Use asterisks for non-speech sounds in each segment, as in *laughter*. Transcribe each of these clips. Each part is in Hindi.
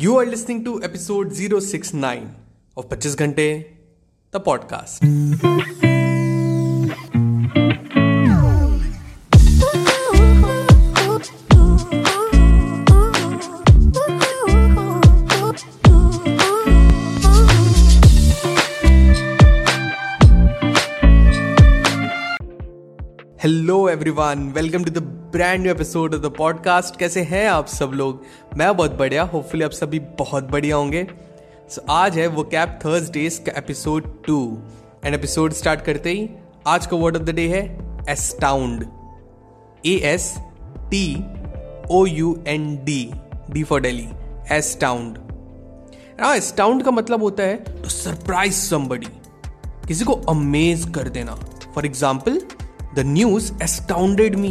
You are listening to episode 069 of 25 Ghante, the podcast. Everyone welcome to the brand new episode of the podcast कैसे हैं आप सब लोग? मैं बहुत बढ़िया होपफुली आप सभी बहुत बढ़िया होंगे। सो so, आज है वो कैप थर्सडेज का episode two and episode start करते ही आज का वर्ड ऑफ़ द डे है astound A S T O U N D D for daily astound astound का मतलब होता है टू सरप्राइज़ समबडी किसी को अमेज कर देना. For example the news astounded me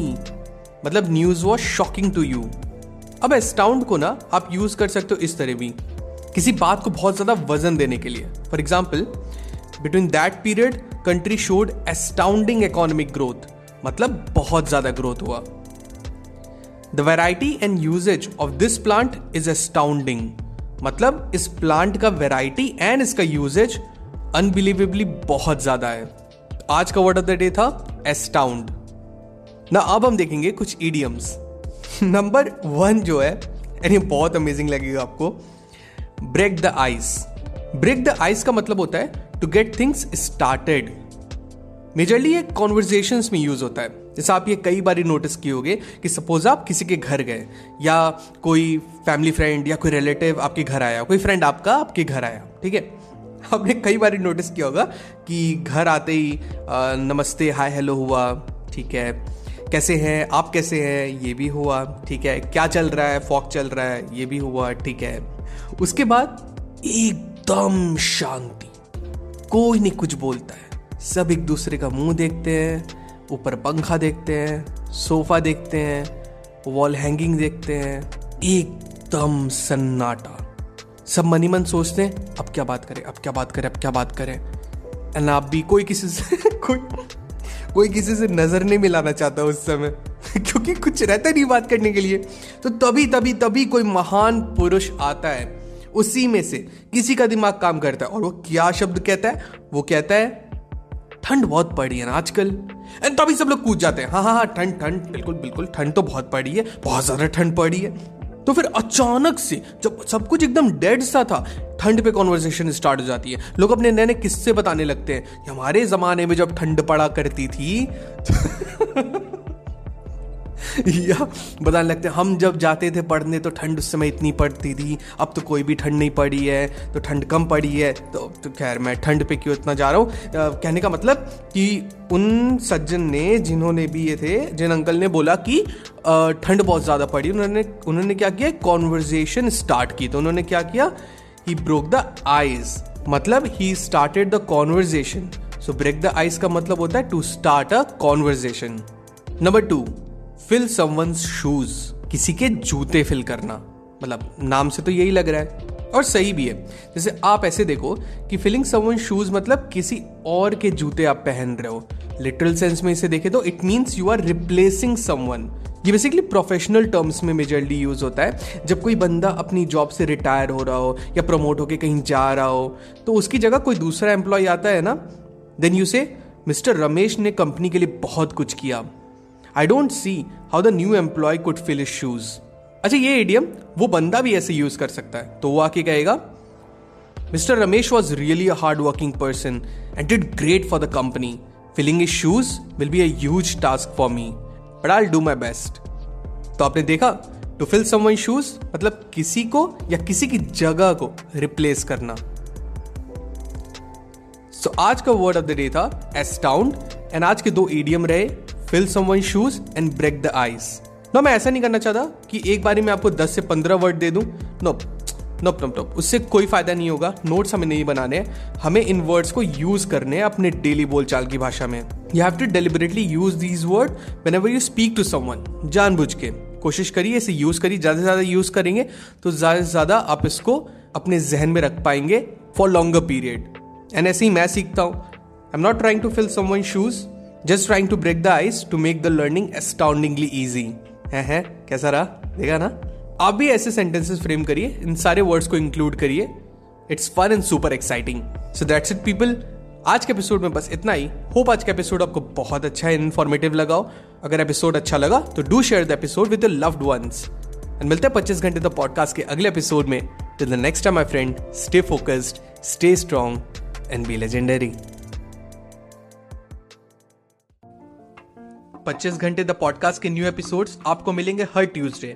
मतलब news was shocking to you अब एस्टाउंड को ना आप यूज़ कर सकते हो इस तरह भी। किसी बात को बहुत ज़्यादा वज़न देने के लिए। For example between that period country showed astounding economic growth मतलब बहुत ज़्यादा ग्रोथ हुआ। The variety and usages of this plant is astounding मतलब इस प्लांट का वेराइटी एंड इसका यूजेज अनबिलीवेबली बहुत ज़्यादा है। आज का वर्ड ऑफ़ द डे था? एस्टाउंड ना अब हम देखेंगे कुछ ईडियम्स नंबर वन जो है एंड ये बहुत अमेजिंग लगेगा आपको break the ice break the ice का मतलब होता है to get things started majorly ये कॉन्वर्जेशन में यूज़ होता है. जैसे आप ये कई बार नोटिस किए होगे कि सपोज़ आप किसी के घर गए, या कोई फैमिली फ्रेंड या कोई रिलेटिव आपके घर आया, कोई फ्रेंड आपका आपके घर आया, ठीक है? *laughs* आपने कई बार नोटिस किया होगा कि घर आते ही नमस्ते हाय हेलो हुआ, ठीक है। कैसे हैं, आप कैसे हैं, ये भी हुआ, ठीक है। क्या चल रहा है, फॉक चल रहा है, ये भी हुआ, ठीक है। उसके बाद एकदम शांति। कोई नहीं कुछ बोलता है। सब एक दूसरे का मुँह देखते हैं, ऊपर पंखा देखते हैं, सोफा देखते हैं वॉल हैंगिंग देखते हैं। एकदम सन्नाटा। सब मनी मन सोचते हैं, अब क्या बात करें, अब क्या बात करें, अब क्या बात करें? एंड आप भी कोई किसी से, *laughs* कोई कोई किसी से नज़र नहीं मिलाना चाहता उस समय, *laughs* क्योंकि कुछ रहता नहीं बात करने के लिए। तो तभी तभी तभी कोई महान पुरुष आता है, उसी में से किसी का दिमाग काम करता है। और वो क्या शब्द कहता है? वो कहता है, ठंड बहुत पड़ी है ना आजकल। एंड तभी सब लोग कूद जाते हैं हाँ हाँ हाँ ठंड ठंड, बिल्कुल बिल्कुल, ठंड तो बहुत पड़ी है, बहुत ज़्यादा ठंड पड़ी है। तो फिर अचानक से जब सब कुछ एकदम डेड सा था ठंड पे कॉन्वर्सेशन स्टार्ट हो जाती है। लोग अपने नए नए किस्से बताने लगते हैं कि हमारे जमाने में जब ठंड पड़ा करती थी या बताने लगते हैं हम जब जाते थे पढ़ने तो ठंड उस समय इतनी पड़ती थी अब तो कोई भी ठंड नहीं पड़ी है तो ठंड कम पड़ी है तो, तो खैर मैं ठंड पे क्यों इतना जा रहा हूँ? कहने का मतलब कि उन सज्जन ने जिन्होंने भी ये थे जिन अंकल ने बोला कि ठंड बहुत ज़्यादा पड़ी। उन्होंने उन्होंने क्या किया? कॉन्वर्जेशन स्टार्ट की। तो उन्होंने क्या किया? ही ब्रोक द आइज़ मतलब ही started the conversation so break the ice का मतलब होता है to start a conversation number two fill someone's shoes किसी के जूते फिल करना। मतलब नाम से तो यही लग रहा है। और सही भी है। जैसे आप ऐसे देखो कि फिलिंग समवन शूज़ मतलब किसी और के जूते आप पहन रहे हो। लिटरल सेंस में इसे देखे तो it means you are replacing someone ये बेसिकली प्रोफेशनल टर्म्स में मेजरली यूज़ होता है। जब कोई बंदा अपनी जॉब से रिटायर हो रहा हो या प्रमोट होकर कहीं जा रहा हो तो उसकी जगह कोई दूसरा एम्प्लॉय आता है ना then you say mister Ramesh ने कंपनी के लिए बहुत कुछ किया। I don't see how the new employ could fill his shoes अच्छा ये एडियम वो बंदा भी ऐसे यूज़ कर सकता है। तो वो आके कहेगा mister Ramesh was really a hard working person and did great for the company filling his shoes will be a task for me but I do my best तो आपने देखा टू फिल समवन शूज़ मतलब किसी को या किसी की जगह को रिप्लेस करना। सो so, आज का वर्ड ऑफ़ द डे था एस्टाउंड एंड आज के दो ईडियम रहे fill someone shoes and break the ice no मैं ऐसा नहीं करना चाहता कि एक बारी मैं आपको 10 से 15 वर्ड दे दूँ। नो नोप नोप नोप उससे कोई फ़ायदा नहीं होगा। नोट्स हमें नहीं बनाने हमें इन वर्ड्स को यूज़ करने हैं अपने डेली बोलचाल की भाषा में। You have to deliberately use these word whenever you speak to someone जानबूझ के कोशिश करिए इसे यूज़ करिए। ज़्यादा से ज़्यादा यूज़ करेंगे तो ज़्यादा से ज़्यादा आप इसको अपने जहन में रख पाएँगे फॉर लॉन्गर पीरियड एंड ऐसे ही मैं सीखता हूँ। I am not trying to fill someone shoes just trying to break the ice to make the learning astoundingly easy है, कैसा रहा? देखा ना? आप भी ऐसे सेंटेंसेस फ्रेम करिए, इन सारे वर्ड्स को इंक्लूड करिए। It's fun and super exciting so that's it people आज के एपिसोड में बस इतना ही। होप आज का एपिसोड आपको बहुत अच्छा इन्फॉर्मेटिव लगा अगर एपिसोड अच्छा लगा तो do share the episode with loved ones and मिलते हैं पच्चीस घंटे द पॉडकास्ट के अगले एपिसोड में। Till the next time my friend stay focused stay strong and be legendary 25 घंटे द पॉडकास्ट के न्यू एपिसोड्स आपको मिलेंगे हर ट्यूसडे